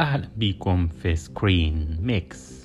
اهلا بيكم في سكرين ميكس